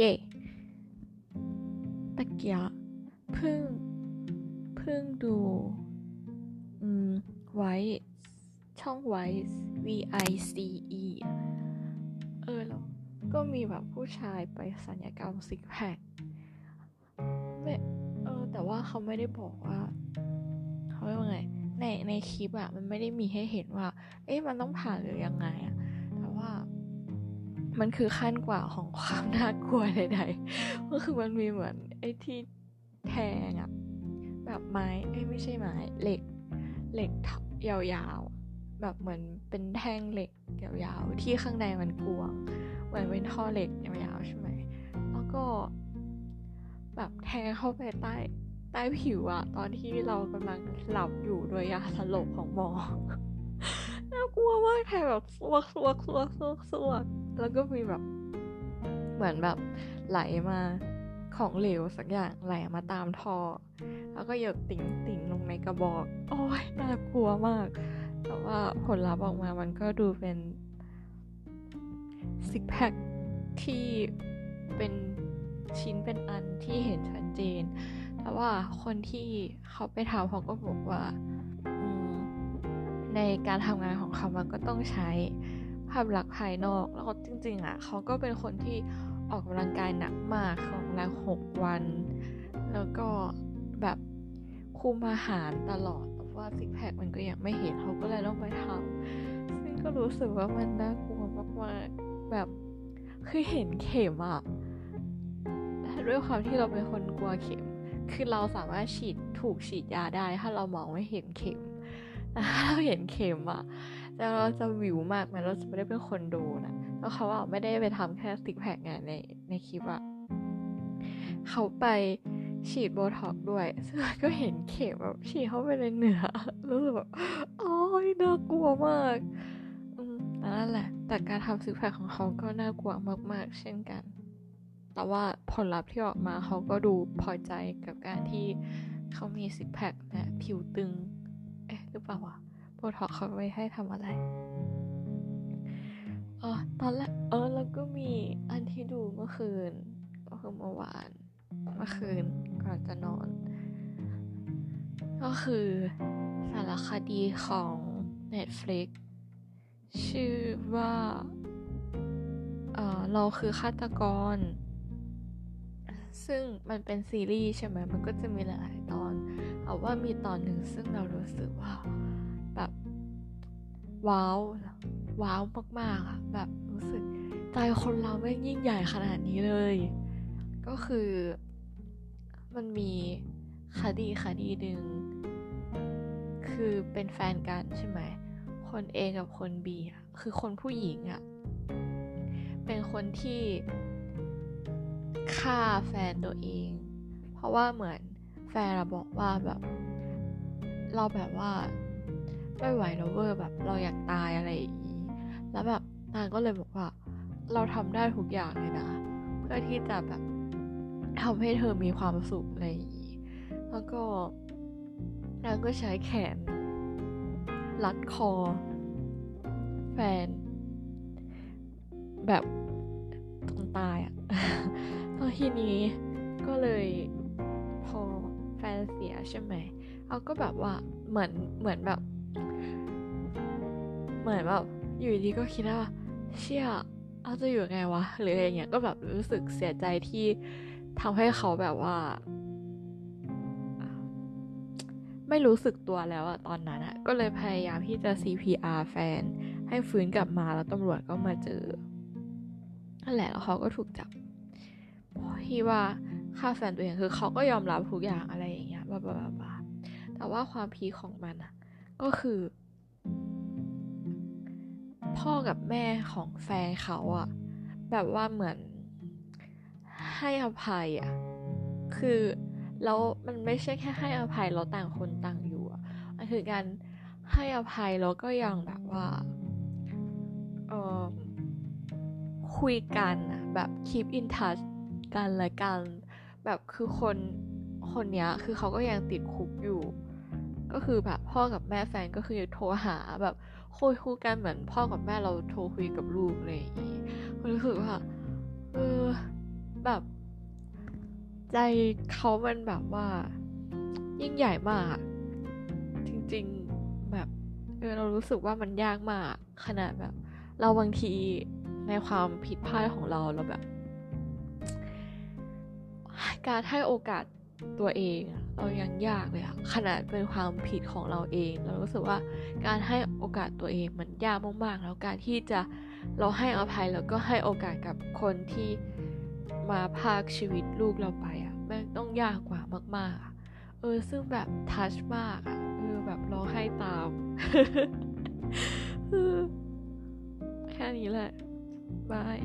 เย่ตะเกียเพิ่งเพิ่งดูอืมไว้ช่องไว้ V I C E เออแล้วก็มีแบบผู้ชายไปสัญญกรรมซิกแพคไม่เออแต่ว่าเขาไม่ได้บอกว่าเขาเรียกว่าไงในในคลิปอะมันไม่ได้มีให้เห็นว่า เอ๊ะมันต้องผ่านหรือยังไงอะแต่ว่า มันคือขั้นกว่าของความน่ากลัวใดๆก็คือมันมีเหมือนไอ้ที่แทงอะแบบไม้เอ้ไม่ใช่ไม้เหล็กเหล็กยาวๆ แบบเหมือนเป็นแท่งเหล็กยาวๆ ที่ข้างในมันกวงเหมือนเป็นท่อเหล็กยาวๆใช่ไหมแล้วก็ แบบแทงเข้าไปใต้ใต้ผิวอะตอนที่เรากำลังหลับอยู่โดยยาสลบของหมอน่ากลัวมากแทงแบบสวกสวกสวกสวกสวก แล้วก็มีแบบเหมือนแบบไหลมาของเหลวสักอย่างไหลมาตามท่อ แล้วก็หยดติ่งติ่งลงในกระบอก โอ้ยน่ากลัวมาก แต่ว่าผลลัพธ์ออกมามันก็ดูเป็นซิกแพคที่เป็นชิ้นเป็นอันที่เห็นชัดเจน แต่ว่าคนที่เขาไปทำเขาก็บอกว่าในการทำงานของเขามันก็ต้องใช้ ภาพลักษณ์ภายนอก แล้วก็จริงๆอะเขาก็เป็นคนที่ออกกำลังกายหนักมากของแรงหกวัน แล้วก็แบบคุมอาหารตลอดแต่ว่าซิกแพคมันก็ยังไม่เห็นเขาก็เลยต้องไปทำซึ่งก็รู้สึกว่ามันน่ากลัวมากๆแบบคือเห็นเข็มอะด้วยความที่เราเป็นคนกลัวเข็ม คือเราสามารถฉีดถูกฉีดยาได้ ถ้าเรามองไม่เห็นเข็มแต่ถ้าเราเห็นเข็มอะ แต่เราจะวิวมากมันเราจะไม่ได้เป็นคนดูนะแล้วเขาอะไม่ได้ไปทำแค่ซิกแพคไงในในคลิปอะเขาไปฉีดโบท็อกด้วยซึ่งก็เห็นเข็มแบบฉีดเข้าไปในเนื้อรู้สึกแบบโอ้ยน่ากลัวมากอืมแต่นั่นแหละ แต่การทำซิกแพคของเขาก็น่ากลัวมาก ๆ เช่นกัน แต่ว่าผลลัพธ์ที่ออกมาเขาก็ดูพอใจกับการที่เขามีซิกแพคและผิวตึง เอ๊ะ หรือเปล่าวะ โบท็อกเขาไว้ให้ทำอะไรเออตอนแรกเออแล้วก็มีอันที่ดูเมื่อคืน ก็คือเมื่อวานเมื่อคืนก่อนจะนอน ก็คือสารคดีของ Netflix ชื่อว่าเออเราคือฆาตกร ซึ่งมันเป็นซีรีส์ใช่ไหมมันก็จะมีหลายตอน เอาว่ามีตอนหนึ่งซึ่งเรารู้สึกว่า แบบว้าวว้าวมากๆอะแบบรู้สึกใจคนเราไม่ยิ่งใหญ่ขนาดนี้เลย ก็คือมันมีคดีคดีหนึ่งคือเป็นแฟนกันใช่ไหม คน A กับคน B อะคือคนผู้หญิงอะเป็นคนที่ฆ่าแฟนตัวเอง เพราะว่าเหมือนแฟนเราบอกว่าแบบ เราแบบว่า ไม่ไหวแล้วเวอร์แบบ เราอยากตายอะไรอย่างนี้ แล้วแบบนางก็เลยบอกว่า เราทำได้ทุกอย่างเลยนะ เพื่อที่จะแบบทำให้เธอมีความสุขอะไรอย่างนี้ แล้วก็นางก็ใช้แขนรัดคอ แฟน แบบจนตายอะ่ะแล้วทีนี้ก็เลยพอแฟนเสียใช่ไหม เอาก็แบบว่าเหมือนเหมือนแบบ เหมือนแบบอยู่ดีก็คิดว่า เชี่ยเอาจะอยู่ไงวะ หรืออะไรเงี้ยก็แบบรู้สึกเสียใจที่ทำให้เขาแบบว่า ไม่รู้สึกตัวแล้วอะตอนนั้นอะก็เลยพยายามที่จะ CPR แฟน ให้ฟื้นกลับมาแล้วตำรวจก็มาเจอนั่นแหละแล้วเขาก็ถูกจับที่ว่าฆ่าแฟนตัวเองคือเขาก็ยอมรับทุกอย่างอะไรอย่างเงี้ยบ้าบ้าแต่ว่าความพีของมันอะ ก็คือ พ่อกับแม่ของแฟนเขาอะแบบว่าเหมือนให้อภัยอะคือแล้วมันไม่ใช่แค่ให้อภัยเราต่างคนต่างอยู่อะมันคือการให้อภัยแล้วก็ยังแบบว่าเออคุยกันแบบ keep in touch กันละกัน แบบคือคนคนเนี้ยคือเขาก็ยังติดคุกอยู่ ก็คือแบบ พ่อกับแม่แฟนก็คือโทรหาแบบคุยคุยกันเหมือนพ่อกับแม่เราโทรคุยกับลูกอะไรอย่างงี้รู้สึกว่าเออแบบ ใจเขามันแบบว่า ยิ่งใหญ่มาก จริงๆแบบเออเรารู้สึกว่ามันยากมากขนาดแบบ เราบางทีในความผิดพลาดของเราเราแบบ การให้โอกาส ตัวเองเรายังยากเลยอะขนาดเป็นความผิดของเราเอง เรารู้สึกว่าการให้โอกาสตัวเองมันยากมากๆ แล้วการที่จะเราให้อภัยแล้วก็ให้โอกาสกับคนที่มาพากชีวิตลูกเราไปอะแม่งต้องยากกว่ามากๆอะเออซึ่งแบบทัชมากอะเออแบบร้องไห้ตามแค่นี้แหละบาย